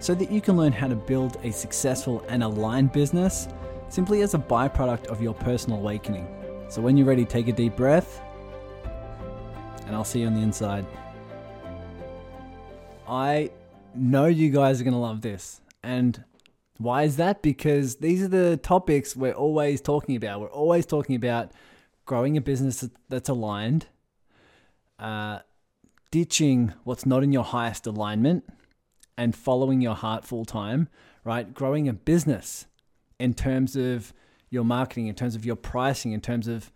so that you can learn how to build a successful and aligned business simply as a byproduct of your personal awakening. So when you're ready, take a deep breath, and I'll see you on the inside. I know you guys are going to love this. And why is that? Because these are the topics we're always talking about. We're always talking about growing a business that's aligned, uh, ditching what's not in your highest alignment and following your heart full time, right? Growing a business in terms of your marketing, in terms of your pricing, in terms of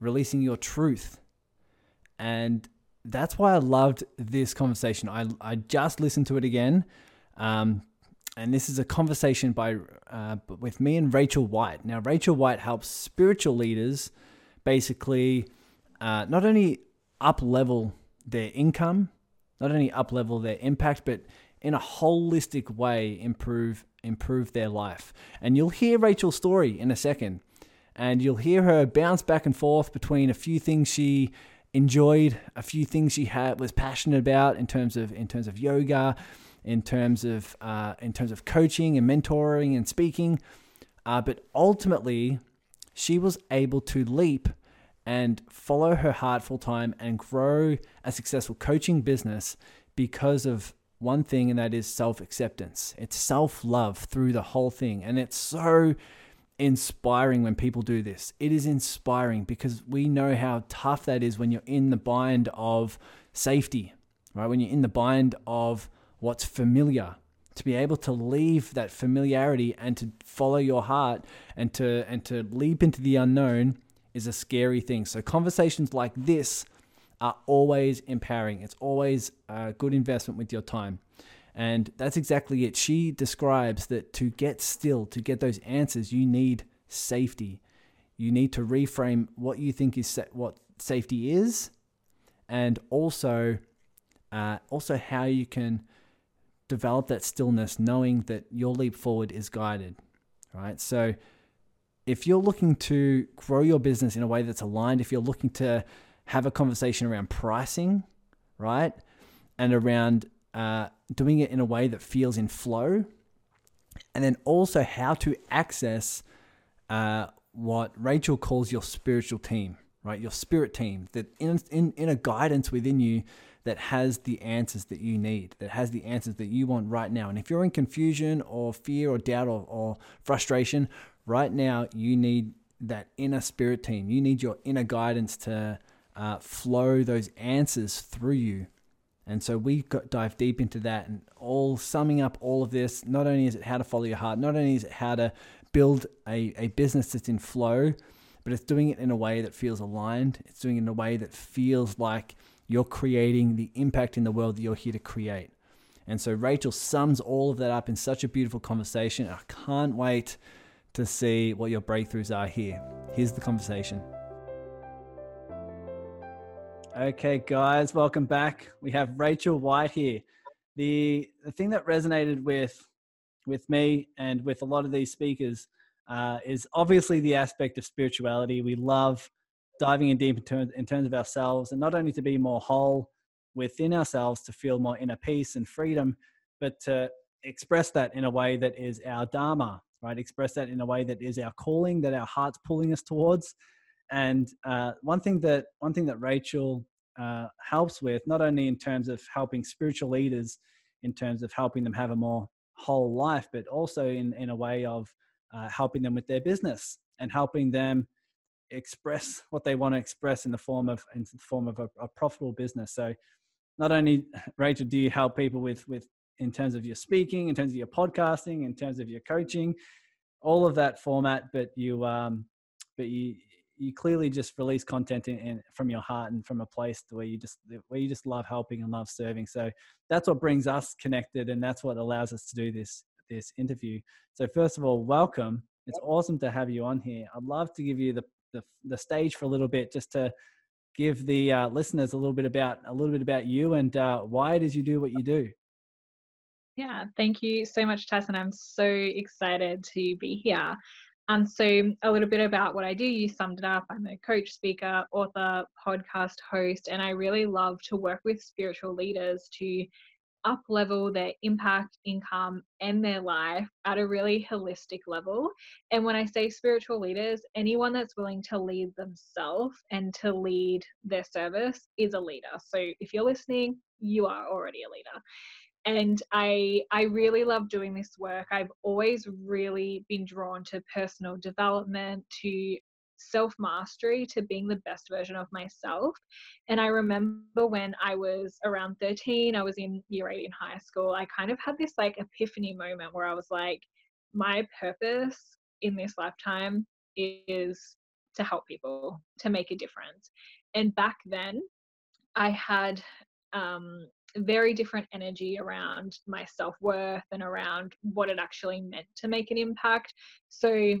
releasing your truth. And that's why I loved this conversation. I, I just listened to it again. Um, and this is a conversation by uh, with me and Rachel White. Now, Rachel White helps spiritual leaders basically uh, not only up level their income, not only up level their impact, but in a holistic way improve improve their life. And you'll hear Rachel's story in a second. And you'll hear her bounce back and forth between a few things she enjoyed, a few things she had was passionate about in terms of in terms of yoga, in terms of uh, in terms of coaching and mentoring and speaking. Uh, but ultimately, she was able to leap and follow her heart full time and grow a successful coaching business because of one thing, and that is self acceptance. It's self love through the whole thing. And it's so inspiring when people do this. It is inspiring because we know how tough that is when you're in the bind of safety, right? When you're in the bind of what's familiar. To be able to leave that familiarity and to follow your heart and to and to leap into the unknown is a scary thing. So conversations like this are always empowering. It's always a good investment with your time. And that's exactly it. She describes that to get still, to get those answers, you need safety. You need to reframe what you think is what safety is, and also, uh, also how you can develop that stillness, knowing that your leap forward is guided. Right. So, if you're looking to grow your business in a way that's aligned, if you're looking to have a conversation around pricing, right? And around uh, doing it in a way that feels in flow. And then also how to access uh, what Rachel calls your spiritual team, right? Your spirit team, that in, in, in a guidance within you that has the answers that you need, that has the answers that you want right now. And if you're in confusion or fear or doubt or, or frustration, right now you need that inner spirit team. You need your inner guidance to uh, flow those answers through you. And so we got, dive deep into that and all summing up all of this. Not only is it how to follow your heart, not only is it how to build a, a business that's in flow, but it's doing it in a way that feels aligned. It's doing it in a way that feels like you're creating the impact in the world that you're here to create. And so Rachel sums all of that up in such a beautiful conversation. I can't wait to see what your breakthroughs are here. Here's the conversation. Okay, guys, welcome back. We have Rachel White here. The the thing that resonated with with me and with a lot of these speakers uh, is obviously the aspect of spirituality. We love diving in deep in terms, in terms of ourselves, and not only to be more whole within ourselves, to feel more inner peace and freedom, but to express that in a way that is our dharma, right? Express that in a way that is our calling, that our heart's pulling us towards, and uh, one thing that one thing that Rachel uh, helps with, not only in terms of helping spiritual leaders, in terms of helping them have a more whole life, but also in in a way of uh, helping them with their business and helping them express what they want to express in the form of in the form of a, a profitable business. So, not only Rachel, do you help people with with in terms of your speaking, in terms of your podcasting, in terms of your coaching, all of that format, but you um, but you you clearly just release content in, in, from your heart and from a place where you just where you just love helping and love serving. So that's what brings us connected, and that's what allows us to do this this interview. So, first of all, welcome. It's awesome to have you on here. I'd love to give you the, the, the stage for a little bit just to give the uh, listeners a little bit about a little bit about you and uh, why it is you do what you do. Yeah, thank you so much, Tess, and I'm so excited to be here. And so, a little bit about what I do, you summed it up. I'm a coach, speaker, author, podcast host, and I really love to work with spiritual leaders to up level their impact, income, and their life at a really holistic level. And when I say spiritual leaders, anyone that's willing to lead themselves and to lead their service is a leader. So if you're listening, you are already a leader and i i really love doing this work. I've always really been drawn to personal development to self mastery to being the best version of myself. And i remember when i was around 13 i was in year 8 in high school i kind of had this like epiphany moment where i was like my purpose in this lifetime is to help people to make a difference. And back then i had um, very different energy around my self worth and around what it actually meant to make an impact. So,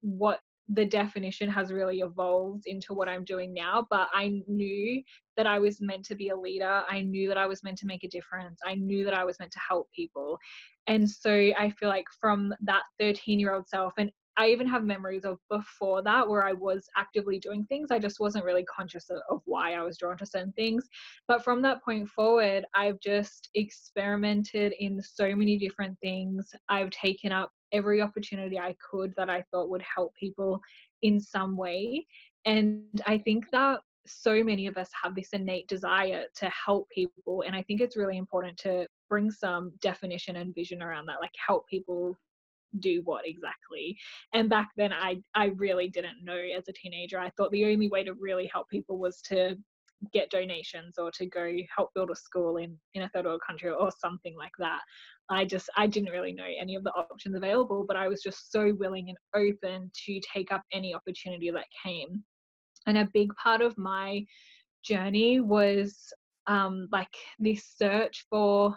what the definition has really evolved into what I'm doing now, but I knew that I was meant to be a leader. I knew that I was meant to make a difference. I knew that I was meant to help people. And so I feel like from that 13 year old self, and I even have memories of before that where I was actively doing things. I just wasn't really conscious of, of, why I was drawn to certain things. But from that point forward, I've just experimented in so many different things. I've taken up every opportunity I could that I thought would help people in some way. And I think that so many of us have this innate desire to help people. And I think it's really important to bring some definition and vision around that, like help people do what exactly. And back then i i really didn't know as a teenager. I thought the only way to really help people was to get donations or to go help build a school in in a third world country or something like that. I just i didn't really know any of the options available but i was just so willing and open to take up any opportunity that came. And a big part of my journey was um like this search for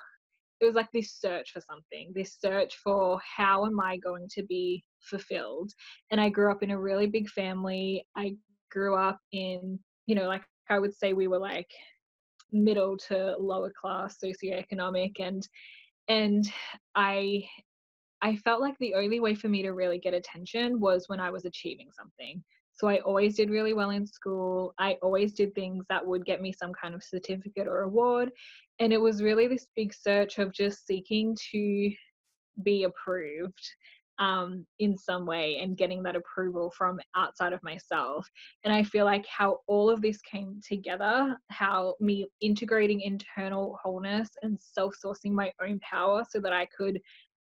it was like this search for something, this search for how am I going to be fulfilled. And I grew up in a really big family. I grew up in, you know, like I would say we were like middle to lower class socioeconomic and and I I felt like the only way for me to really get attention was when I was achieving something. So I always did really well in school. I always did things that would get me some kind of certificate or award. And it was really this big search of just seeking to be approved um, in some way and getting that approval from outside of myself. And I feel like how all of this came together, how me integrating internal wholeness and self sourcing my own power so that I could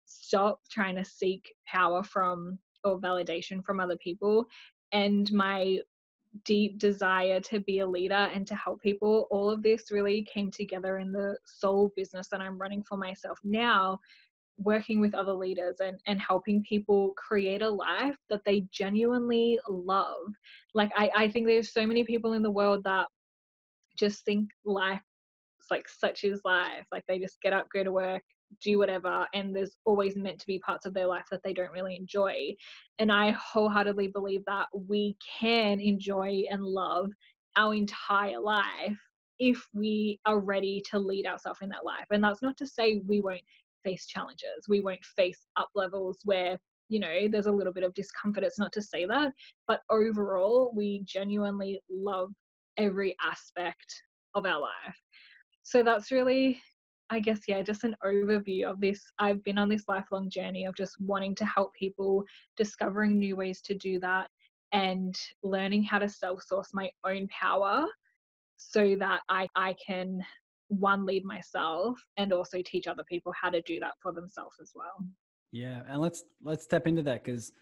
stop trying to seek power from or validation from other people and my deep desire to be a leader and to help people, all of this really came together in the sole business that I'm running for myself now, working with other leaders and, and helping people create a life that they genuinely love. Like, I, I think there's so many people in the world that just think life like such is life. Like, they just get up, go to work, do whatever and there's always meant to be parts of their life that they don't really enjoy. And i wholeheartedly believe that we can enjoy and love our entire life if we are ready to lead ourselves in that life. And that's not to say we won't face challenges we won't face up levels where you know there's a little bit of discomfort it's not to say that but overall we genuinely love every aspect of our life. So that's really I guess, yeah, just an overview of this. I've been on this lifelong journey of just wanting to help people, discovering new ways to do that, and learning how to self source my own power so that I, I can one lead myself and also teach other people how to do that for themselves as well yeah and let's let's step into that because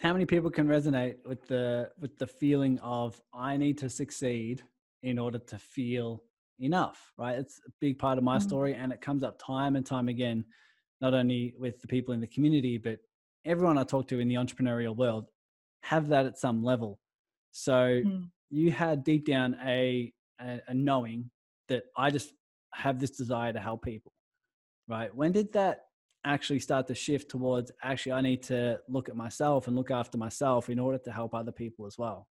how many people can resonate with the with the feeling of i need to succeed in order to feel enough, right? It's a big part of my mm-hmm. story, and it comes up time and time again, not only with the people in the community, but everyone I talk to in the entrepreneurial world have that at some level. So mm. you had deep down a, a, a knowing that I just have this desire to help people, right? When did that actually start to shift towards actually I need to look at myself and look after myself in order to help other people as well?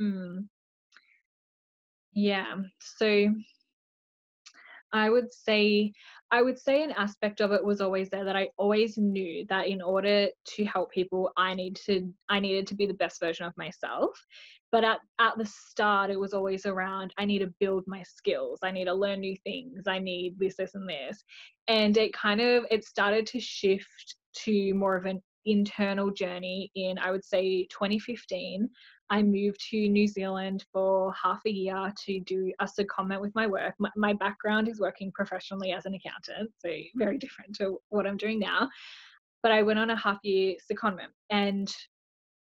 Mm. Yeah. So I would say I would say an aspect of it was always there that I always knew that in order to help people I need to I needed to be the best version of myself. But at, at the start it was always around I need to build my skills. I need to learn new things. I need this, this and this. And it kind of it started to shift to more of an internal journey in I would say 2015 I moved to New Zealand for half a year to do a secondment with my work. My, my, background is working professionally as an accountant, so very different to what I'm doing now. But I went on a half year secondment and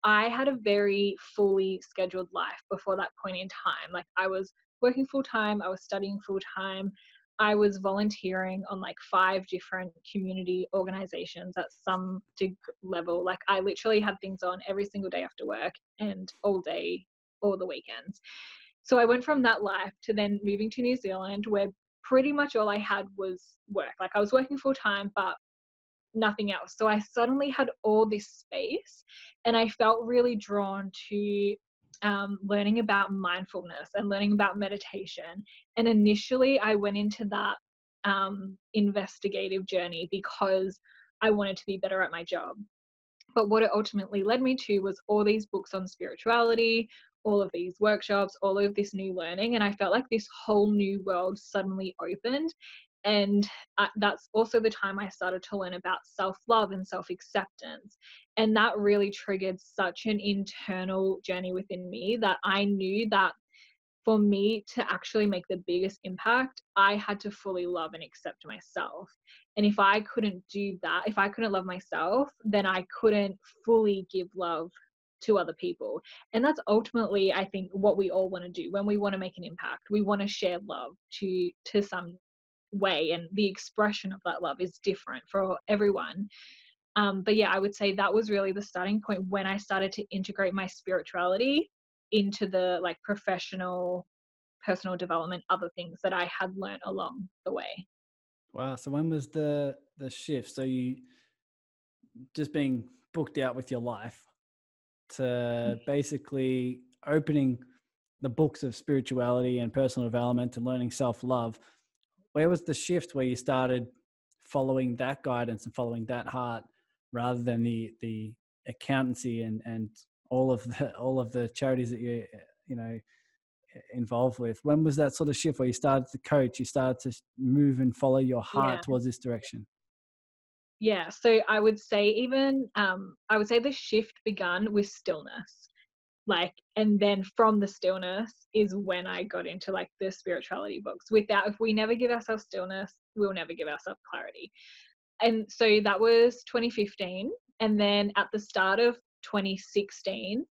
I had a very fully scheduled life before that point in time. Like I was working full time, I was studying full time, I was volunteering on like five different community organizations at some level. Like I literally had things on every single day after work and all day, all the weekends. So I went from that life to then moving to New Zealand where pretty much all I had was work. Like I was working full time, but nothing else. So I suddenly had all this space and I felt really drawn to um, learning about mindfulness and learning about meditation. And initially, I went into that um, investigative journey because I wanted to be better at my job. But what it ultimately led me to was all these books on spirituality, all of these workshops, all of this new learning. And I felt like this whole new world suddenly opened and uh, that's also the time I started to learn about self love and self acceptance. And that really triggered such an internal journey within me that I knew that for me to actually make the biggest impact, I had to fully love and accept myself. And if I couldn't do that, if I couldn't love myself, then I couldn't fully give love to other people. And that's ultimately I think what we all want to do when we want to make an impact. We want to share love to to some way and the expression of that love is different for everyone. Um, but yeah i would say that was really the starting point when i started to integrate my spirituality into the like professional personal development other things that i had learned along the way. Wow so when was the the shift? So you just being booked out with your life to mm. basically opening the books of spirituality and personal development and learning self-love where was the shift where you started following that guidance and following that heart rather than the the accountancy and and all of the all of the charities that you you know involved with? When was that sort of shift where you started to coach you started to move and follow your heart yeah. towards this direction? Yeah so i would say even um i would say the shift began with stillness like and then from the stillness is when i got into like the spirituality books. Without if we never give ourselves stillness we'll never give ourselves clarity. And so that was 2015 and then at the start of 2016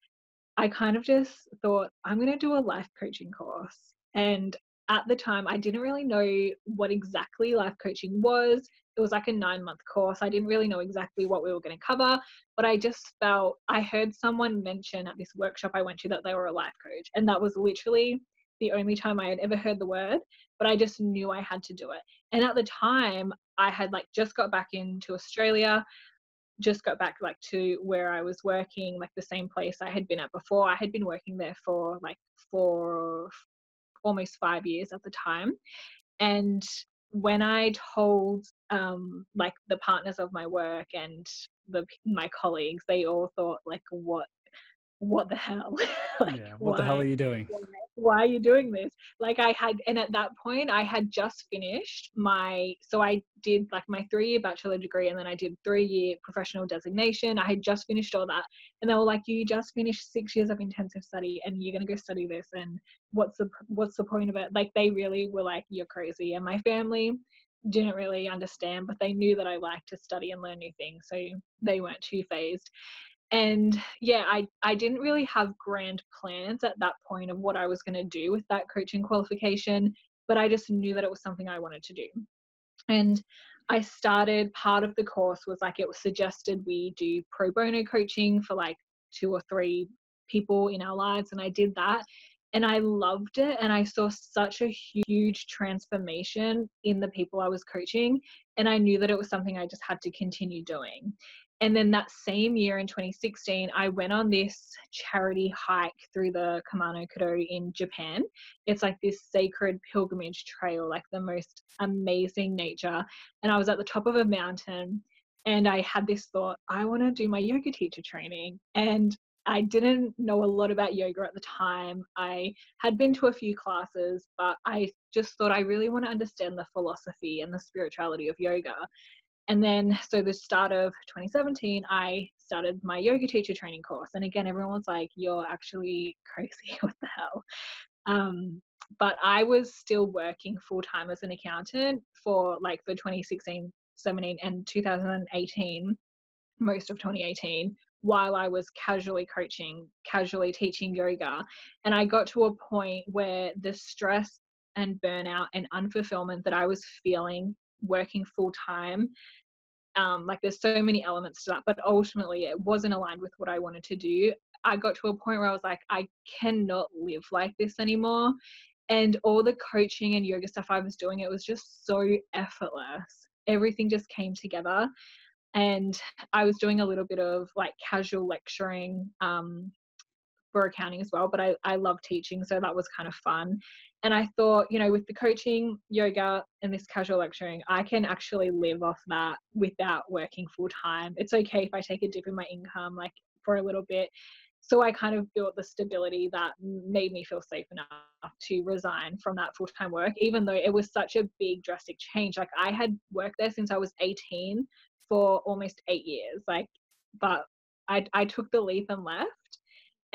i kind of just thought i'm going to do a life coaching course. And at the time i didn't really know what exactly life coaching was it was like a nine month course. I didn't really know exactly what we were going to cover, but I just felt I heard someone mention at this workshop I went to that they were a life coach. And that was literally the only time I had ever heard the word, but I just knew I had to do it. And at the time, I had like just got back into Australia, just got back like to where I was working, like the same place I had been at before. I had been working there for like for almost five years at the time. And when I told um, like the partners of my work and the my colleagues, they all thought like, "What what the hell? like, yeah, what why, the hell are you doing? Why, are you doing this? Like I had, and at that point I had just finished my, so I did like my three year bachelor degree and then I did three year professional designation. I had just finished all that. And they were like, you just finished six years of intensive study and you're going to go study this. And what's the, what's the point of it? Like they really were like, you're crazy. And my family, didn't really understand, but they knew that I liked to study and learn new things. So they weren't too phased and yeah i i didn't really have grand plans at that point of what i was going to do with that coaching qualification but i just knew that it was something i wanted to do and i started part of the course was like it was suggested we do pro bono coaching for like two or three people in our lives and i did that and I loved it. And I saw such a huge transformation in the people I was coaching. And I knew that it was something I just had to continue doing. And then that same year in 2016, I went on this charity hike through the Kumano Kodo in Japan. It's like this sacred pilgrimage trail, like the most amazing nature. And I was at the top of a mountain and I had this thought, I want to do my yoga teacher training. And I didn't know a lot about yoga at the time. I had been to a few classes, but I just thought I really want to understand the philosophy and the spirituality of yoga. And then, so the start of 2017, I started my yoga teacher training course. And again, everyone was like, You're actually crazy. what the hell? Um, but I was still working full time as an accountant for like the 2016, 17, and 2018, most of 2018 while I was casually coaching, casually teaching yoga. And I got to a point where the stress and burnout and unfulfillment that I was feeling working full time, um, like there's so many elements to that, but ultimately it wasn't aligned with what I wanted to do. I got to a point where I was like, I cannot live like this anymore. And all the coaching and yoga stuff I was doing, it was just so effortless. Everything just came together and I was doing a little bit of like casual lecturing um, for accounting as well, but I, I love teaching, so that was kind of fun. And I thought, you know, with the coaching, yoga, and this casual lecturing, I can actually live off that without working full time. It's okay if I take a dip in my income, like for a little bit. So I kind of built the stability that made me feel safe enough to resign from that full time work, even though it was such a big, drastic change. Like I had worked there since I was 18 for almost eight years. Like, but I, I took the leap and left.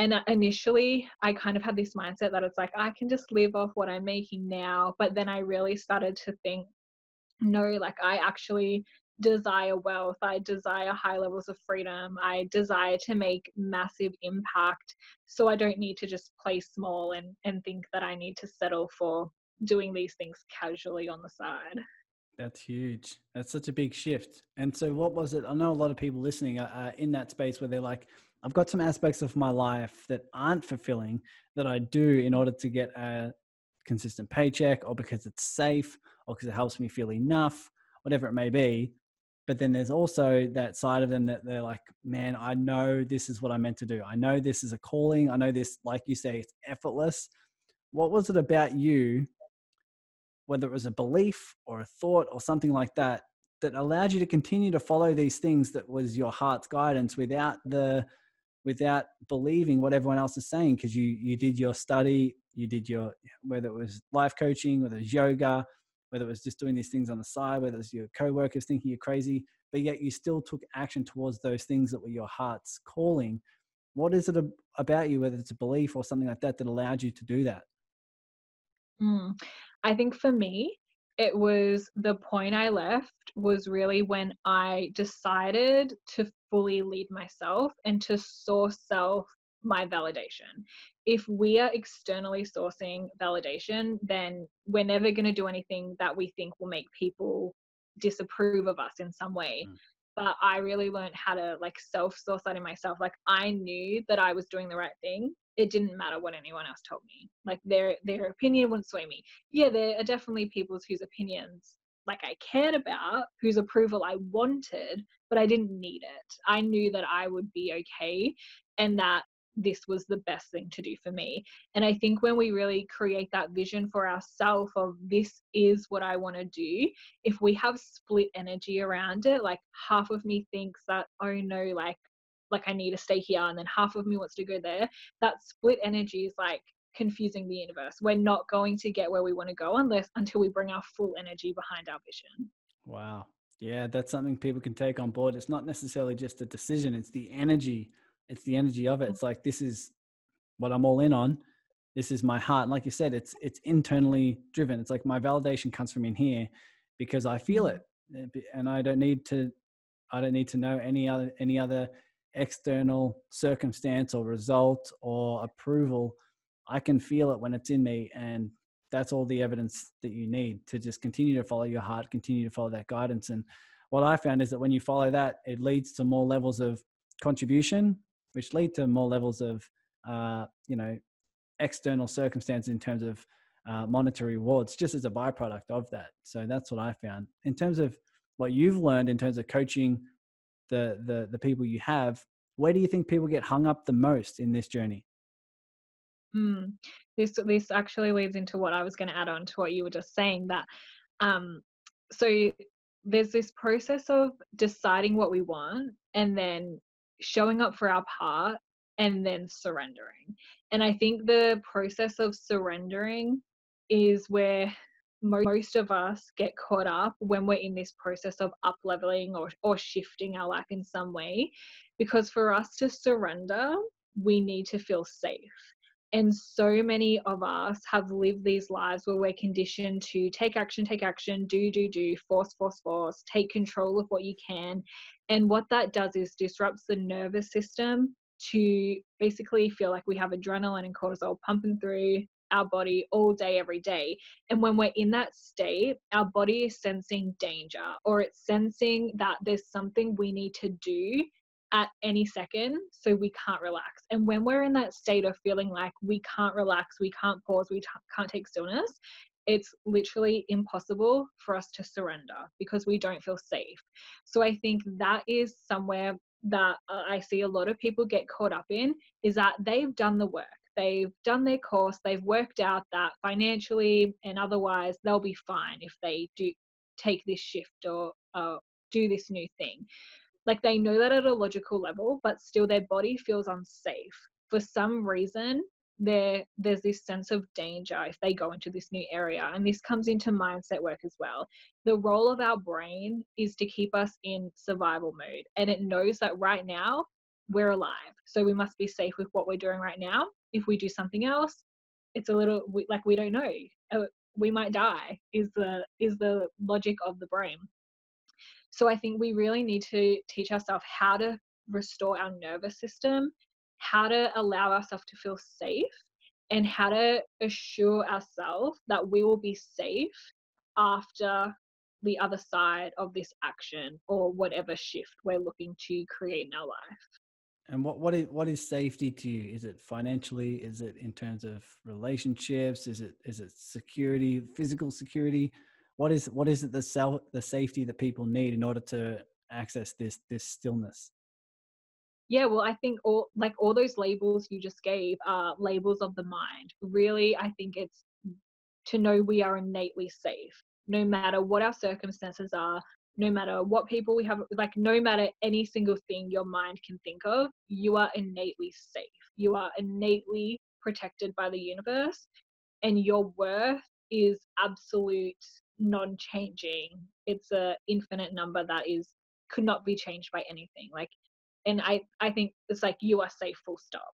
And uh, initially, I kind of had this mindset that it's like, I can just live off what I'm making now. But then I really started to think, no, like, I actually desire wealth. I desire high levels of freedom. I desire to make massive impact. So I don't need to just play small and, and think that I need to settle for doing these things casually on the side. That's huge. That's such a big shift. And so, what was it? I know a lot of people listening are, in that space where they're like, I've got some aspects of my life that aren't fulfilling that I do in order to get a consistent paycheck or because it's safe or because it helps me feel enough, whatever it may be. But then there's also that side of them that they're like, man, I know this is what I'm meant to do. I know this is a calling. I know this, like you say, it's effortless. What was it about you whether it was a belief or a thought or something like that, that allowed you to continue to follow these things that was your heart's guidance without the without believing what everyone else is saying because you you did your study you did your whether it was life coaching whether it was yoga whether it was just doing these things on the side whether it was your co-workers thinking you're crazy but yet you still took action towards those things that were your heart's calling what is it about you whether it's a belief or something like that that allowed you to do that mm. I think for me, it was the point I left was really when I decided to fully lead myself and to source self my validation. If we are externally sourcing validation, then we're never going to do anything that we think will make people disapprove of us in some way. Mm. But I really learned how to like self source that in myself. Like I knew that I was doing the right thing it didn't matter what anyone else told me. Like their their opinion wouldn't sway me. Yeah, there are definitely people whose opinions like I cared about, whose approval I wanted, but I didn't need it. I knew that I would be okay and that this was the best thing to do for me. And I think when we really create that vision for ourselves of this is what I want to do, if we have split energy around it, like half of me thinks that, oh no, like like I need to stay here and then half of me wants to go there. That split energy is like confusing the universe. We're not going to get where we want to go unless until we bring our full energy behind our vision. Wow. Yeah, that's something people can take on board. It's not necessarily just a decision, it's the energy. It's the energy of it. It's like this is what I'm all in on. This is my heart. And like you said, it's it's internally driven. It's like my validation comes from in here because I feel mm-hmm. it. And I don't need to I don't need to know any other any other external circumstance or result or approval, I can feel it when it's in me. And that's all the evidence that you need to just continue to follow your heart, continue to follow that guidance. And what I found is that when you follow that, it leads to more levels of contribution, which lead to more levels of, uh, you know, external circumstances in terms of uh, monetary rewards just as a byproduct of that. So that's what I found. In terms of what you've learned in terms of coaching the the the people you have, where do you think people get hung up the most in this journey? Mm, this this actually leads into what I was going to add on to what you were just saying that um so there's this process of deciding what we want and then showing up for our part and then surrendering. And I think the process of surrendering is where most of us get caught up when we're in this process of up leveling or, or shifting our life in some way. Because for us to surrender, we need to feel safe. And so many of us have lived these lives where we're conditioned to take action, take action, do, do, do, force, force, force, take control of what you can. And what that does is disrupts the nervous system to basically feel like we have adrenaline and cortisol pumping through our body all day, every day. And when we're in that state, our body is sensing danger or it's sensing that there's something we need to do at any second so we can't relax. And when we're in that state of feeling like we can't relax, we can't pause, we t- can't take stillness, it's literally impossible for us to surrender because we don't feel safe. So I think that is somewhere that uh, I see a lot of people get caught up in is that they've done the work. They've done their course, they've worked out that financially and otherwise they'll be fine if they do take this shift or uh, do this new thing. Like they know that at a logical level, but still their body feels unsafe. For some reason, there there's this sense of danger if they go into this new area and this comes into mindset work as well the role of our brain is to keep us in survival mode and it knows that right now we're alive so we must be safe with what we're doing right now. If we do something else it's a little like we don't know. Uh, we might die is the is the logic of the brain. So i think we really need to teach ourselves how to restore our nervous system how to allow ourselves to feel safe and how to assure ourselves that we will be safe after the other side of this action or whatever shift we're looking to create in our life. And what what is what is safety to you? Is it financially? Is it in terms of relationships? Is it is it security, physical security? What is what is it the self the safety that people need in order to access this this stillness? yeah well i think all like all those labels you just gave are labels of the mind really i think it's to know we are innately safe no matter what our circumstances are no matter what people we have like no matter any single thing your mind can think of you are innately safe. You are innately protected by the universe and your worth is absolute non-changing. It's a infinite number that is could not be changed by anything like and i i think it's like you are safe full stop.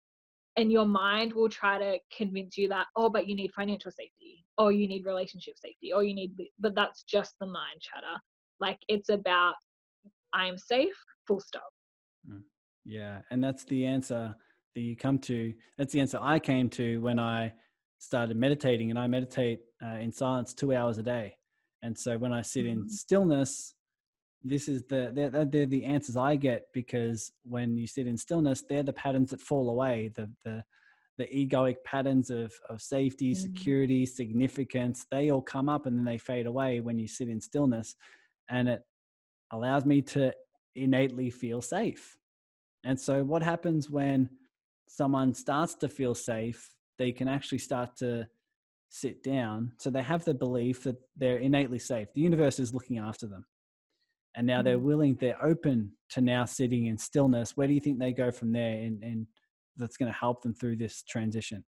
And your mind will try to convince you that oh but you need financial safety or you need relationship safety or you need but that's just the mind chatter like it's about i am safe full stop mm. yeah and that's the answer that you come to that's the answer i came to when i started meditating and i meditate uh, in silence two hours a day and so when i sit in mm. stillness this is the they're, they're the answers I get because when you sit in stillness, they're the patterns that fall away. The the the egoic patterns of of safety, mm-hmm. security, significance, they all come up and then they fade away when you sit in stillness, and it allows me to innately feel safe. And so, what happens when someone starts to feel safe? They can actually start to sit down. So they have the belief that they're innately safe. The universe is looking after them and now they're mm-hmm. willing they're open to now sitting in stillness where do you think they go from there and, and that's going to help them through this transition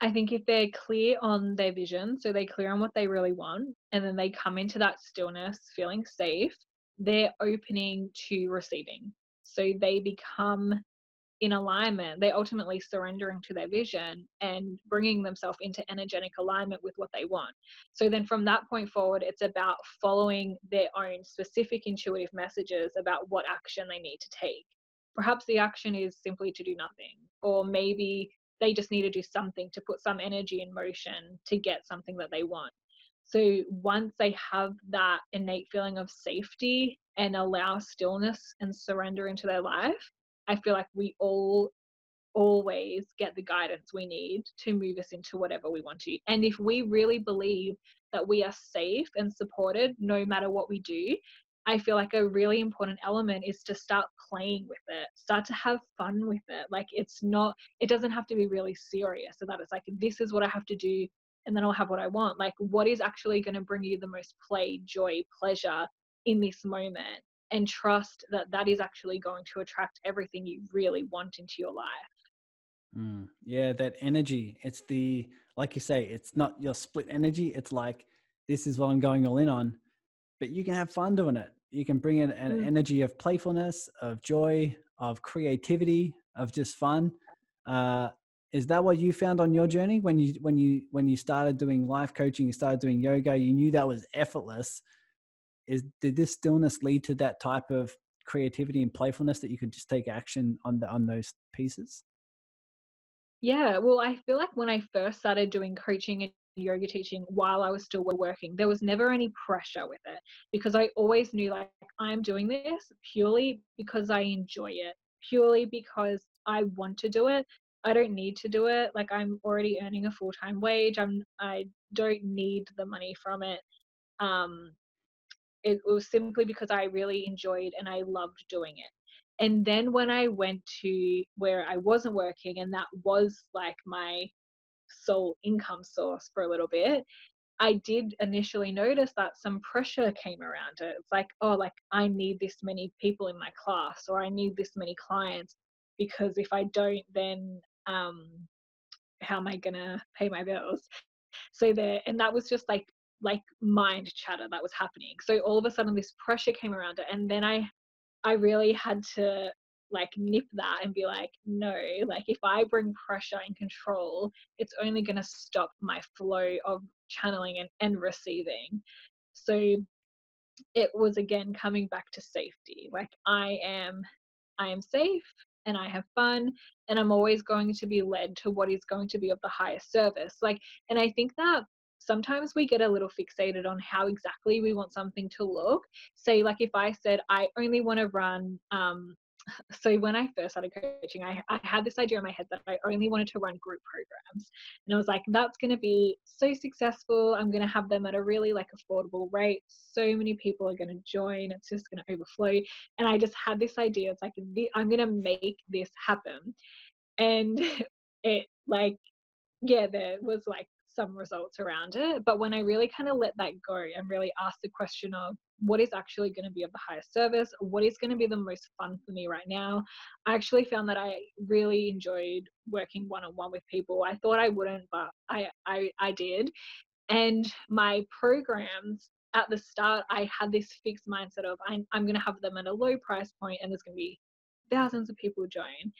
i think if they're clear on their vision so they're clear on what they really want and then they come into that stillness feeling safe they're opening to receiving so they become in alignment, they're ultimately surrendering to their vision and bringing themselves into energetic alignment with what they want. So then from that point forward, it's about following their own specific intuitive messages about what action they need to take. Perhaps the action is simply to do nothing, or maybe they just need to do something to put some energy in motion to get something that they want. So once they have that innate feeling of safety and allow stillness and surrender into their life, I feel like we all always get the guidance we need to move us into whatever we want to. And if we really believe that we are safe and supported no matter what we do, I feel like a really important element is to start playing with it, start to have fun with it. Like it's not, it doesn't have to be really serious so that it's like, this is what I have to do and then I'll have what I want. Like, what is actually going to bring you the most play, joy, pleasure in this moment? And trust that that is actually going to attract everything you really want into your life. Mm, yeah, that energy. It's the, like you say, it's not your split energy. It's like, this is what I'm going all in on, but you can have fun doing it. You can bring in an mm. energy of playfulness, of joy, of creativity, of just fun. Uh, is that what you found on your journey when you when you when you started doing life coaching you started doing yoga you knew that was effortless is did this stillness lead to that type of creativity and playfulness that you could just take action on the on those pieces yeah well i feel like when i first started doing coaching and yoga teaching while i was still working there was never any pressure with it because i always knew like i'm doing this purely because i enjoy it purely because I want to do it I don't need to do it. Like I'm already earning a full time wage. I'm I don't need the money from it. Um, it was simply because I really enjoyed and I loved doing it. And then when I went to where I wasn't working and that was like my sole income source for a little bit, I did initially notice that some pressure came around it. It's like, oh, like I need this many people in my class or I need this many clients because if I don't, then um, how am I gonna pay my bills? So there, and that was just like like mind chatter that was happening. So all of a sudden, this pressure came around it, and then I I really had to like nip that and be like, no, like if I bring pressure and control, it's only going to stop my flow of channeling and, and receiving. So it was again coming back to safety. Like I am, I am safe and I have fun and I'm always going to be led to what is going to be of the highest service. Like, and I think that sometimes we get a little fixated on how exactly we want something to look. Say, like, if I said, I only want to run um, so when I first started coaching, I, I had this idea in my head that I only wanted to run group programs. And I was like, that's going to be so successful. I'm going to have them at a really like affordable rate. So many people are going to join. It's just going to overflow. And I just had this idea. It's like, I'm going to make this happen. And it like, yeah, there was like some results around it. But when I really kind of let that go and really ask the question of what is actually going to be of the highest service, what is going to be the most fun for me right now, I actually found that I really enjoyed working one on one with people. I thought I wouldn't, but I, I, I did. And my programs at the start, I had this fixed mindset of I'm, I'm going to have them at a low price point and there's going to be thousands of people join.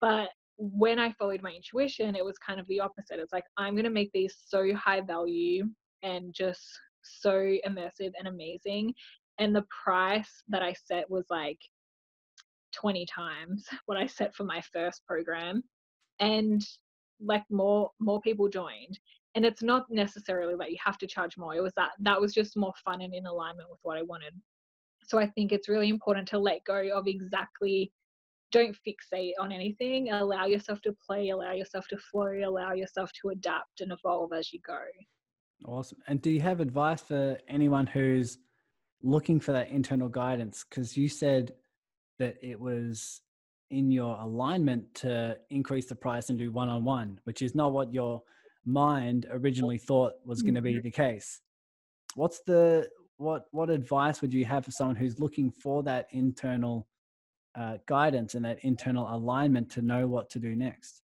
But when I followed my intuition, it was kind of the opposite. It's like, I'm going to make these so high value and just so immersive and amazing. And the price that I set was like 20 times what I set for my first program. And like more more people joined and it's not necessarily that you have to charge more it was that that was just more fun and in alignment with what i wanted so i think it's really important to let go of exactly don't fixate on anything. Allow yourself to play allow yourself to flow allow yourself to adapt and evolve as you go. Awesome. And do you have advice for anyone who's looking for that internal guidance? Because you said that it was in your alignment to increase the price and do one-on-one which is not what your mind originally thought was going to be the case. What's the what what advice would you have for someone who's looking for that internal uh, guidance and that internal alignment to know what to do next?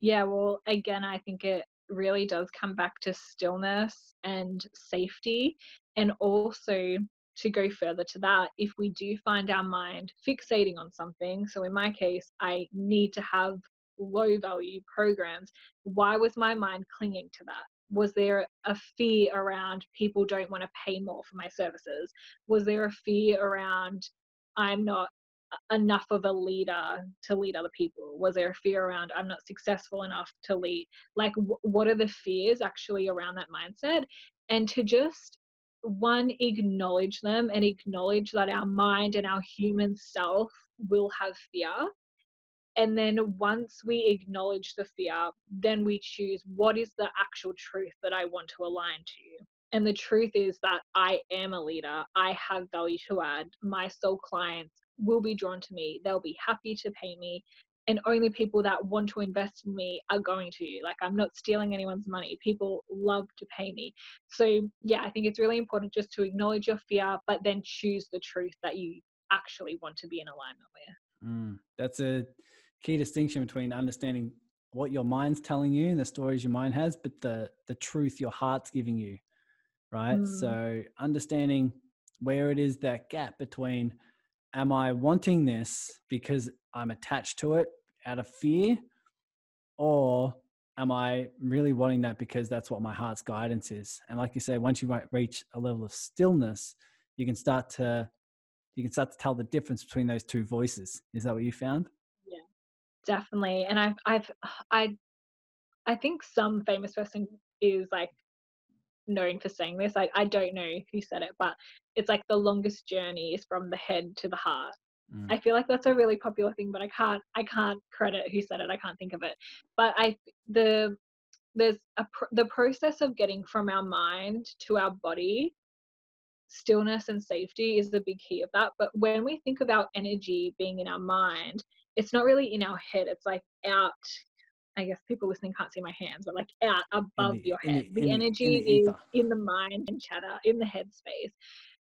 Yeah, well, again, I think it really does come back to stillness and safety. And also to go further to that, if we do find our mind fixating on something, so in my case, I need to have low value programs, why was my mind clinging to that? Was there a fear around people don't want to pay more for my services? Was there a fear around I'm not enough of a leader to lead other people? Was there a fear around I'm not successful enough to lead? Like, what are the fears actually around that mindset? And to just one, acknowledge them and acknowledge that our mind and our human self will have fear. And then once we acknowledge the fear, then we choose what is the actual truth that I want to align to. And the truth is that I am a leader. I have value to add. My soul clients will be drawn to me. They'll be happy to pay me. And only people that want to invest in me are going to. Like, I'm not stealing anyone's money. People love to pay me. So, yeah, I think it's really important just to acknowledge your fear, but then choose the truth that you actually want to be in alignment with. Mm, that's a key distinction between understanding what your mind's telling you and the stories your mind has, but the the truth your heart's giving you right? Mm. So understanding where it is that gap between am I wanting this because I'm attached to it out of fear or am I really wanting that because that's what my heart's guidance is? And like you say, once you reach a level of stillness, you can start to you can start to tell the difference between those two voices. Is that what you found? Yeah, definitely. And I've I've I I think some famous person is like known for saying this. I, I don't know who said it, but it's like the longest journey is from the head to the heart. Mm. I feel like that's a really popular thing, but I can't I can't credit who said it. I can't think of it. But I the there's a the process of getting from our mind to our body stillness and safety is the big key of that but when we think about energy being in our mind it's not really in our head it's like out I guess people listening can't see my hands, but like out above the, your head. The, the energy in the is in the mind and chatter, in the headspace.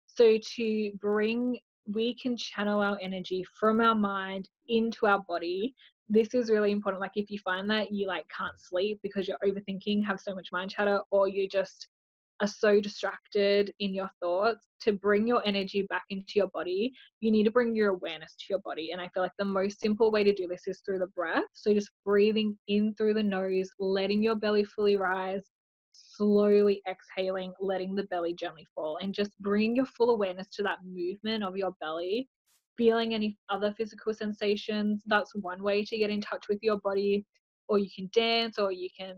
So to bring, we can channel our energy from our mind into our body. This is really important. Like if you find that you like can't sleep because you're overthinking, have so much mind chatter, or you just are so distracted in your thoughts to bring your energy back into your body you need to bring your awareness to your body and i feel like the most simple way to do this is through the breath so just breathing in through the nose letting your belly fully rise slowly exhaling letting the belly gently fall and just bring your full awareness to that movement of your belly feeling any other physical sensations that's one way to get in touch with your body or you can dance or you can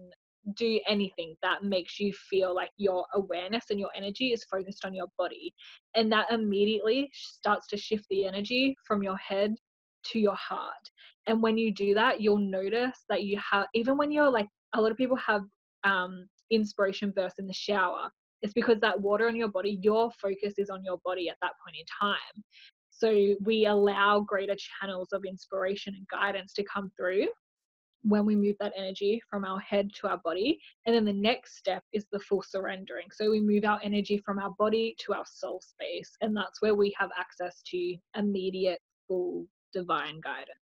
do anything that makes you feel like your awareness and your energy is focused on your body. And that immediately starts to shift the energy from your head to your heart. And when you do that, you'll notice that you have, even when you're like, a lot of people have um, inspiration bursts in the shower. It's because that water on your body, your focus is on your body at that point in time. So we allow greater channels of inspiration and guidance to come through when we move that energy from our head to our body. And then the next step is the full surrendering. So we move our energy from our body to our soul space. And that's where we have access to immediate, full divine guidance.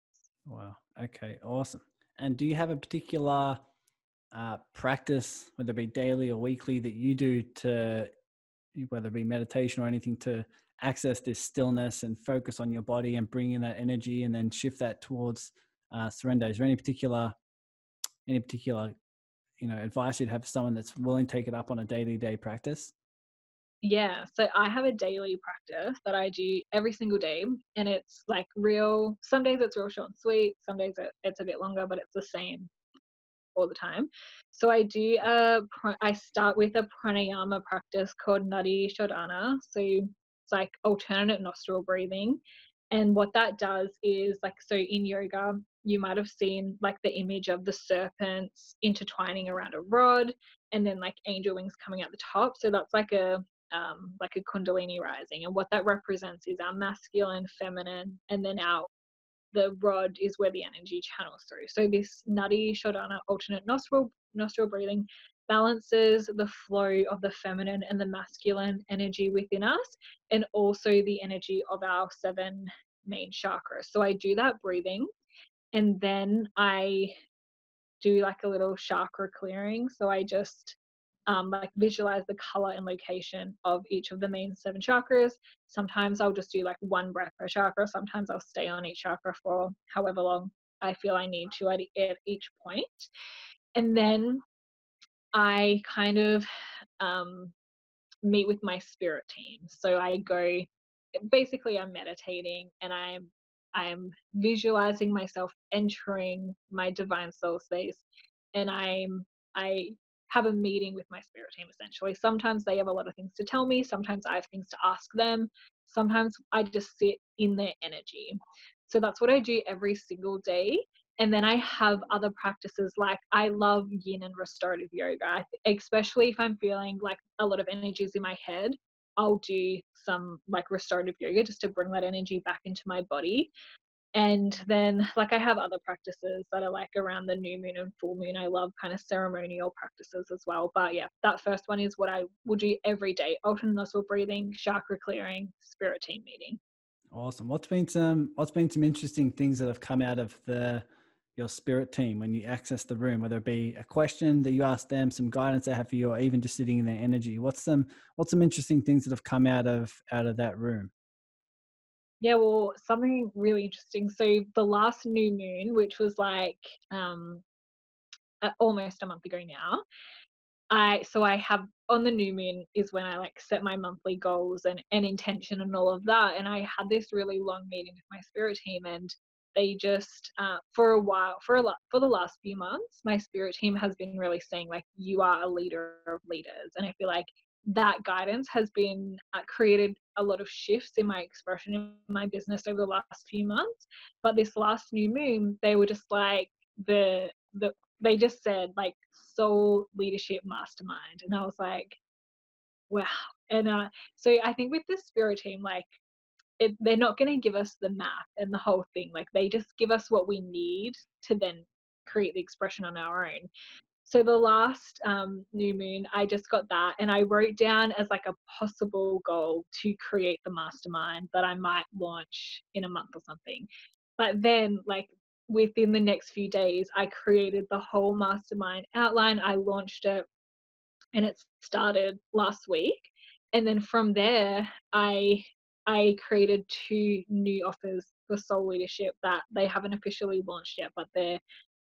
Wow. Okay. Awesome. And do you have a particular uh, practice, whether it be daily or weekly, that you do to, whether it be meditation or anything, to access this stillness and focus on your body and bring in that energy and then shift that towards uh, surrender? Is there any particular any particular you know advice you'd have for someone that's willing to take it up on a daily day practice? Yeah, so I have a daily practice that I do every single day, and it's like real. Some days it's real short and sweet. Some days it's a bit longer, but it's the same all the time. So I do a. I start with a pranayama practice called Nadi Shodhana. So it's like alternate nostril breathing, and what that does is like so in yoga you might have seen like the image of the serpents intertwining around a rod and then like angel wings coming out the top. So that's like a um, like a kundalini rising and what that represents is our masculine feminine and then our the rod is where the energy channels through. So this nadi shodhana alternate nostril nostril breathing balances the flow of the feminine and the masculine energy within us and also the energy of our seven main chakras. So i do that breathing and then I do like a little chakra clearing. So I just um, like visualize the color and location of each of the main seven chakras. Sometimes I'll just do like one breath per chakra. Sometimes I'll stay on each chakra for however long I feel I need to at, at each point. And then I kind of um, meet with my spirit team. So I go, basically, I'm meditating and I'm I'm visualizing myself entering my divine soul space and I'm I have a meeting with my spirit team essentially. Sometimes they have a lot of things to tell me, sometimes I have things to ask them, sometimes I just sit in their energy. So that's what I do every single day. And then I have other practices like I love yin and restorative yoga, especially if I'm feeling like a lot of energies in my head. I'll do some like restorative yoga just to bring that energy back into my body. And then, like, I have other practices that are like around the new moon and full moon. I love kind of ceremonial practices as well. But yeah, that first one is what I will do every day alternate nostril breathing, chakra clearing, spirit team meeting. Awesome. What's been some What's been some interesting things that have come out of the your spirit team when you access the room, whether it be a question that you ask them, some guidance they have for you, or even just sitting in their energy. What's some what's some interesting things that have come out of out of that room? Yeah, well, something really interesting. So the last new moon, which was like um almost a month ago now, I so I have on the new moon is when I like set my monthly goals and, and intention and all of that. And I had this really long meeting with my spirit team and they just uh, for a while for a lot for the last few months my spirit team has been really saying like you are a leader of leaders and i feel like that guidance has been uh, created a lot of shifts in my expression in my business over the last few months but this last new moon they were just like the the they just said like soul leadership mastermind and i was like wow and uh so i think with the spirit team like it, they're not going to give us the map and the whole thing. Like they just give us what we need to then create the expression on our own. So the last um, new moon, I just got that, and I wrote down as like a possible goal to create the mastermind that I might launch in a month or something. But then, like within the next few days, I created the whole mastermind outline. I launched it, and it started last week. And then from there, I I created two new offers for soul leadership that they haven't officially launched yet, but they're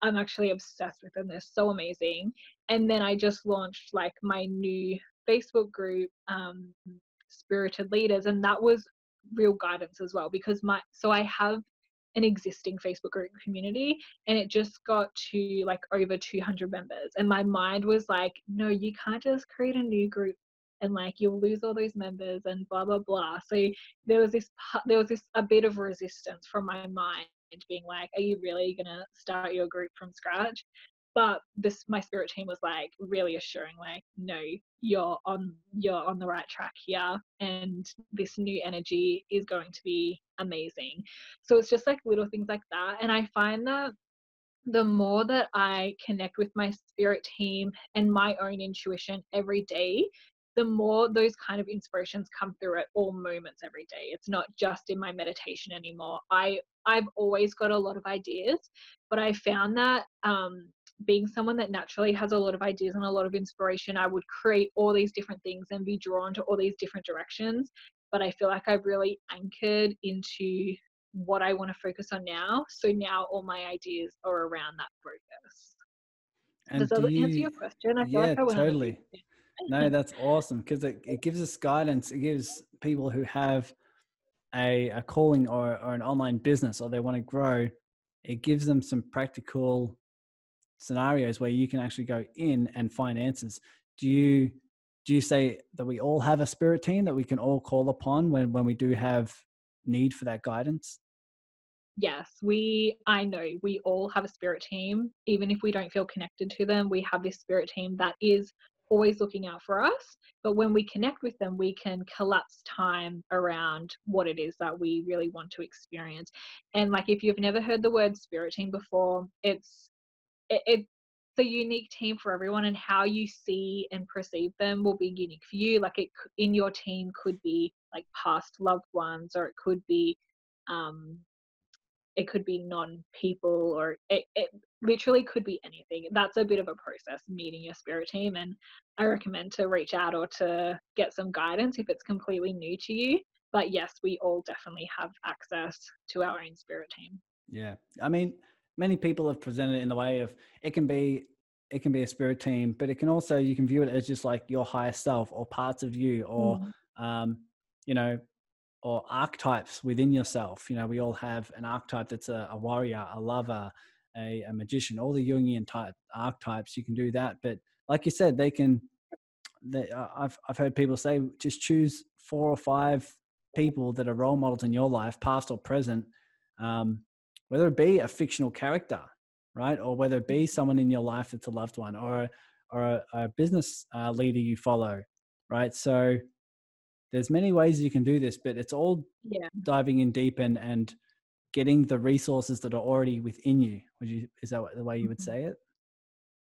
I'm actually obsessed with them. They're so amazing. And then I just launched like my new Facebook group, um, Spirited Leaders, and that was real guidance as well because my so I have an existing Facebook group community and it just got to like over 200 members and my mind was like no you can't just create a new group and like you'll lose all those members and blah blah blah. So there was this there was this a bit of resistance from my mind being like are you really gonna start your group from scratch? But this my spirit team was like really assuring like no you're on you're on the right track here and this new energy is going to be amazing. So it's just like little things like that and i find that the more that I connect with my spirit team and my own intuition every day, the more those kind of inspirations come through at all moments every day. It's not just in my meditation anymore. I i've always got a lot of ideas but i found that um, being someone that naturally has a lot of ideas and a lot of inspiration i would create all these different things and be drawn to all these different directions but i feel like i've really anchored into what i want to focus on now. So now all my ideas are around that focus. And does that you, answer your question? I feel yeah, like i totally no, that's awesome because it, it gives us guidance. It gives people who have a, a calling or, or an online business or they want to grow, it gives them some practical scenarios where you can actually go in and find answers. Do you do you say that we all have a spirit team that we can all call upon when, when we do have need for that guidance? Yes, we I know we all have a spirit team. Even if we don't feel connected to them, we have this spirit team that is always looking out for us. But when we connect with them, we can collapse time around what it is that we really want to experience. And like if you've never heard the word spirit team before, it's it, it's a unique team for everyone and how you see and perceive them will be unique for you like it in your team could be like past loved ones or it could be um it could be non-people or it, it literally could be anything that's a bit of a process meeting your spirit team and i recommend to reach out or to get some guidance if it's completely new to you but yes we all definitely have access to our own spirit team yeah i mean many people have presented it in the way of it can be it can be a spirit team but it can also you can view it as just like your higher self or parts of you or mm. um you know or archetypes within yourself. You know, we all have an archetype that's a, a warrior, a lover, a, a, magician, all the Jungian type archetypes. You can do that, but like you said, they can. They, uh, I've I've heard people say just choose four or five people that are role models in your life, past or present, um, whether it be a fictional character, right, or whether it be someone in your life that's a loved one, or or a, a business uh, leader you follow, right? So there's many ways you can do this, but it's all yeah. diving in deep and and getting the resources that are already within you. Would you is that the way you would mm-hmm. say it?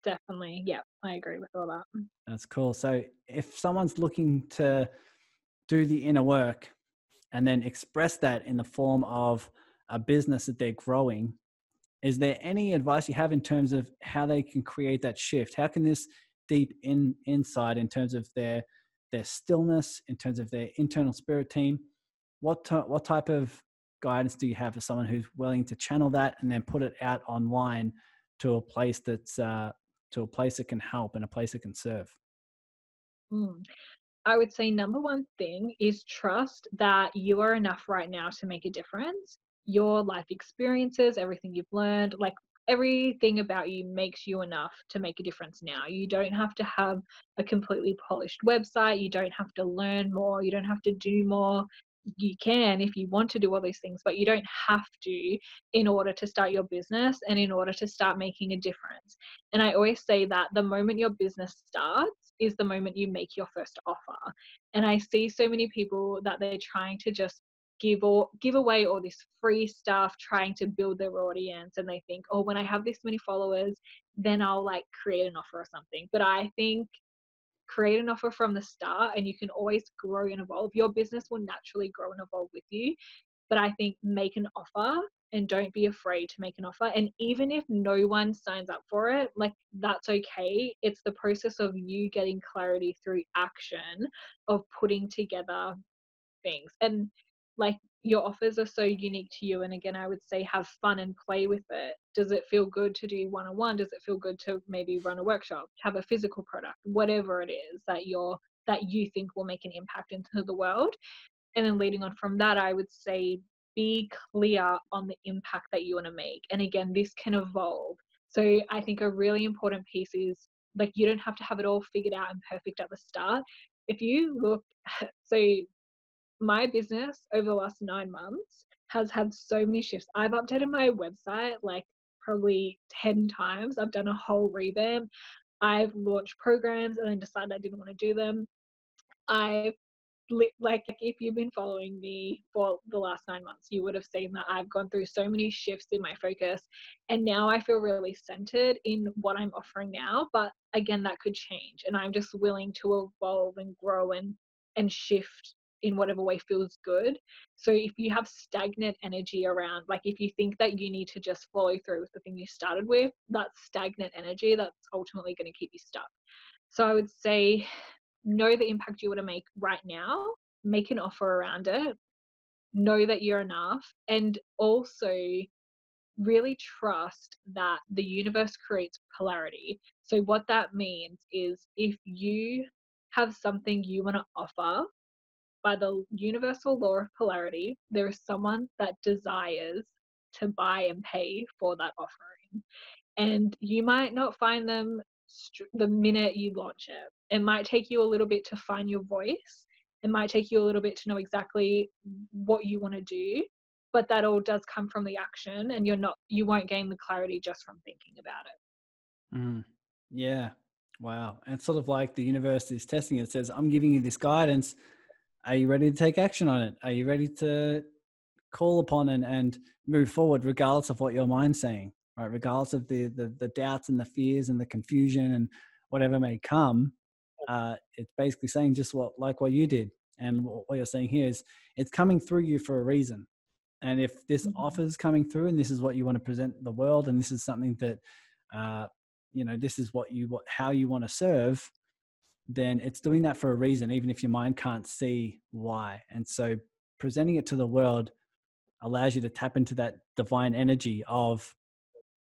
Definitely. Yeah, I agree with all that. That's cool. So if someone's looking to do the inner work and then express that in the form of a business that they're growing, is there any advice you have in terms of how they can create that shift? How can this deep in insight in terms of their their stillness, in terms of their internal spirit team, what t- what type of guidance do you have for someone who's willing to channel that and then put it out online to a place that's uh, to a place that can help and a place that can serve? Mm. I would say number one thing is trust that you are enough right now to make a difference. Your life experiences, everything you've learned, like everything about you makes you enough to make a difference now. You don't have to have a completely polished website. You don't have to learn more. You don't have to do more you can if you want to do all these things, but you don't have to in order to start your business and in order to start making a difference. And I always say that the moment your business starts is the moment you make your first offer. And I see so many people that they're trying to just give or give away all this free stuff trying to build their audience and they think oh when i have this many followers then i'll like create an offer or something but i think create an offer from the start and you can always grow and evolve. Your business will naturally grow and evolve with you. But I think make an offer and don't be afraid to make an offer. And even if no one signs up for it, like that's okay. It's the process of you getting clarity through action of putting together things. And like your offers are so unique to you and again i would say have fun and play with it. Does it feel good to do one-on-one? Does it feel good to maybe run a workshop have a physical product whatever it is that you're that you think will make an impact into the world? And then leading on from that i would say be clear on the impact that you want to make. And again this can evolve. So i think a really important piece is like you don't have to have it all figured out and perfect at the start. If you look so my business over the last nine months has had so many shifts. I've updated my website like probably 10 times. I've done a whole revamp. I've launched programs and then decided I didn't want to do them. I've like if you've been following me for the last nine months you would have seen that i've gone through so many shifts in my focus and now i feel really centered in what i'm offering now but again that could change and i'm just willing to evolve and grow and and shift in whatever way feels good. So if you have stagnant energy around, like if you think that you need to just follow through with the thing you started with, that's stagnant energy that's ultimately going to keep you stuck. So I would say know the impact you want to make right now, make an offer around it, know that you're enough, and also really trust that the universe creates polarity. So what that means is if you have something you want to offer by the universal law of polarity, there is someone that desires to buy and pay for that offering. And you might not find them the minute you launch it. It might take you a little bit to find your voice. It might take you a little bit to know exactly what you want to do, but that all does come from the action and you're not you won't gain the clarity just from thinking about it. Mm, yeah. Wow. And it's sort of like the universe is testing it. says, I'm giving you this guidance are you ready to take action on it? Are you ready to call upon and, and move forward regardless of what your mind's saying, right? Regardless of the, the, the doubts and the fears and the confusion and whatever may come, uh, it's basically saying just what, like what you did. And what you're saying here is it's coming through you for a reason. And if this mm-hmm. offer is coming through and this is what you want to present the world and this is something that, uh, you know, this is what you, what, how you want to serve, then it's doing that for a reason, even if your mind can't see why. And so presenting it to the world allows you to tap into that divine energy of,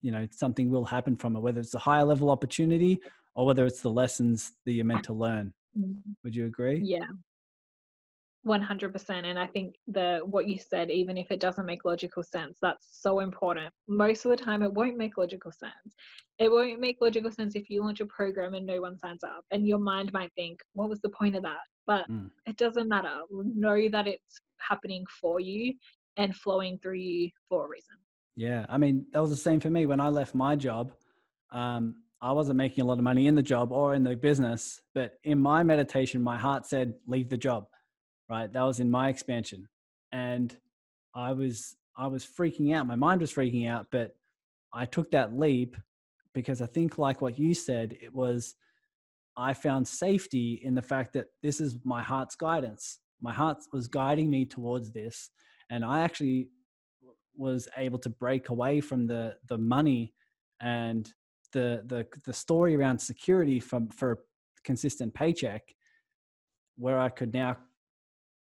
you know, something will happen from it, whether it's a higher level opportunity or whether it's the lessons that you're meant to learn. Mm-hmm. Would you agree? Yeah. 100% and i think the what you said even if it doesn't make logical sense that's so important most of the time it won't make logical sense it won't make logical sense if you launch a program and no one signs up and your mind might think what was the point of that but mm. it doesn't matter know that it's happening for you and flowing through you for a reason. Yeah, I mean that was the same for me when I left my job. Um, I wasn't making a lot of money in the job or in the business, but in my meditation, my heart said, "Leave the job." Right, that was in my expansion, and I was I was freaking out. My mind was freaking out, but I took that leap because I think, like what you said, it was I found safety in the fact that this is my heart's guidance. My heart was guiding me towards this, and I actually was able to break away from the the money and the the the story around security from for a consistent paycheck where I could now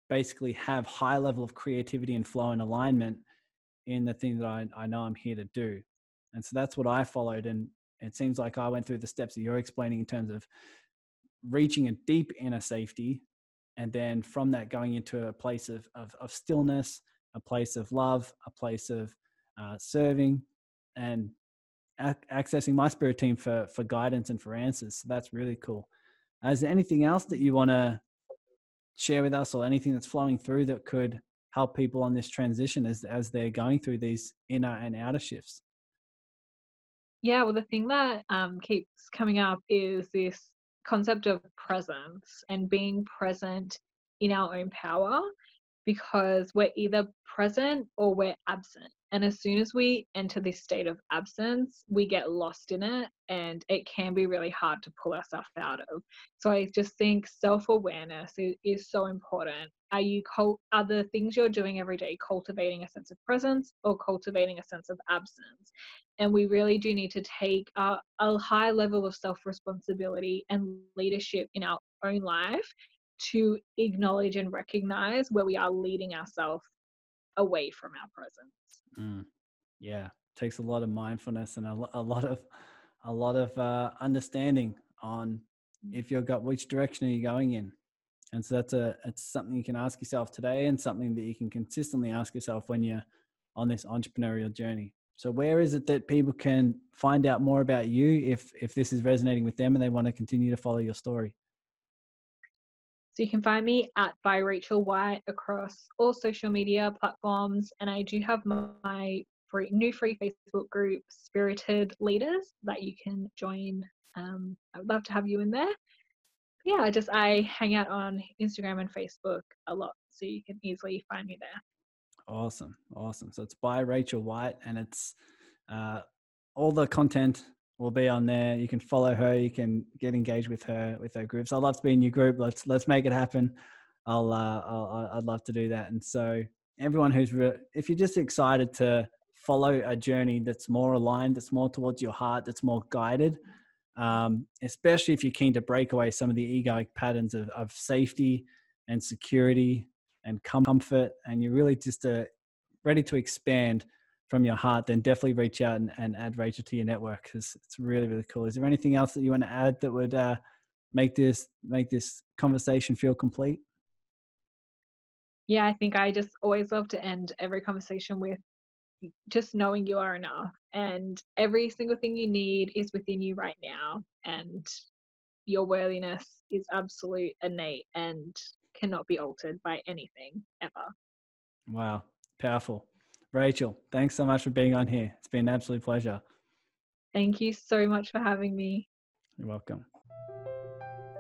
basically have high level of creativity and flow and alignment in the thing that I, I know I'm here to do. And so that's what I followed. And it seems like I went through the steps that you're explaining in terms of reaching a deep inner safety and then from that going into a place of, of, of stillness a place of love, a place of uh, serving, and accessing my spirit team for for guidance and for answers. So that's really cool. Is there anything else that you want to share with us, or anything that's flowing through that could help people on this transition as as they're going through these inner and outer shifts? Yeah, well, the thing that um, keeps coming up is this concept of presence and being present in our own power because we're either present or we're absent. And as soon as we enter this state of absence, we get lost in it and it can be really hard to pull ourselves out of. So I just think self awareness is, is, so important. Are you cult- are the things you're doing every day cultivating a sense of presence or cultivating a sense of absence? And we really do need to take a, a high level of self responsibility and leadership in our own life to acknowledge and recognize where we are leading ourselves away from our presence. Mm, yeah, takes a lot of mindfulness and a, a lot of a lot of uh, understanding on if you've got which direction are you going in. And so that's a it's something you can ask yourself today and something that you can consistently ask yourself when you're on this entrepreneurial journey. So where is it that people can find out more about you if if this is resonating with them and they want to continue to follow your story? So you can find me at by Rachel White across all social media platforms, and I do have my free, new free Facebook group, Spirited Leaders, that you can join. Um, I would love to have you in there. yeah, I just I hang out on Instagram and Facebook a lot, so you can easily find me there. Awesome, awesome. So it's by Rachel White, and it's uh, all the content will be on there. You can follow her. You can get engaged with her with her groups. I'd love to be in your group. Let's let's make it happen. I'll, uh, I'll I'd love to do that. And so everyone who's re- if you're just excited to follow a journey that's more aligned, that's more towards your heart, that's more guided, um, especially if you're keen to break away some of the egoic patterns of, of safety and security and comfort, and you're really just uh, ready to expand from your heart, then definitely reach out and, and add Rachel to your network because it's really really cool. Is there anything else that you want to add that would uh, make this make this conversation feel complete? Yeah, I think I just always love to end every conversation with just knowing you are enough and every single thing you need is within you right now and your worthiness is absolute innate and cannot be altered by anything ever. Wow, powerful. Rachel, thanks so much for being on here. It's been an absolute pleasure. Thank you so much for having me. You're welcome.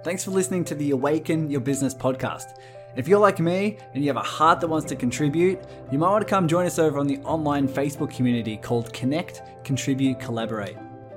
Thanks for listening to the Awaken Your Business podcast. If you're like me and you have a heart that wants to contribute, you might want to come join us over on the online Facebook community called Connect, Contribute, Collaborate.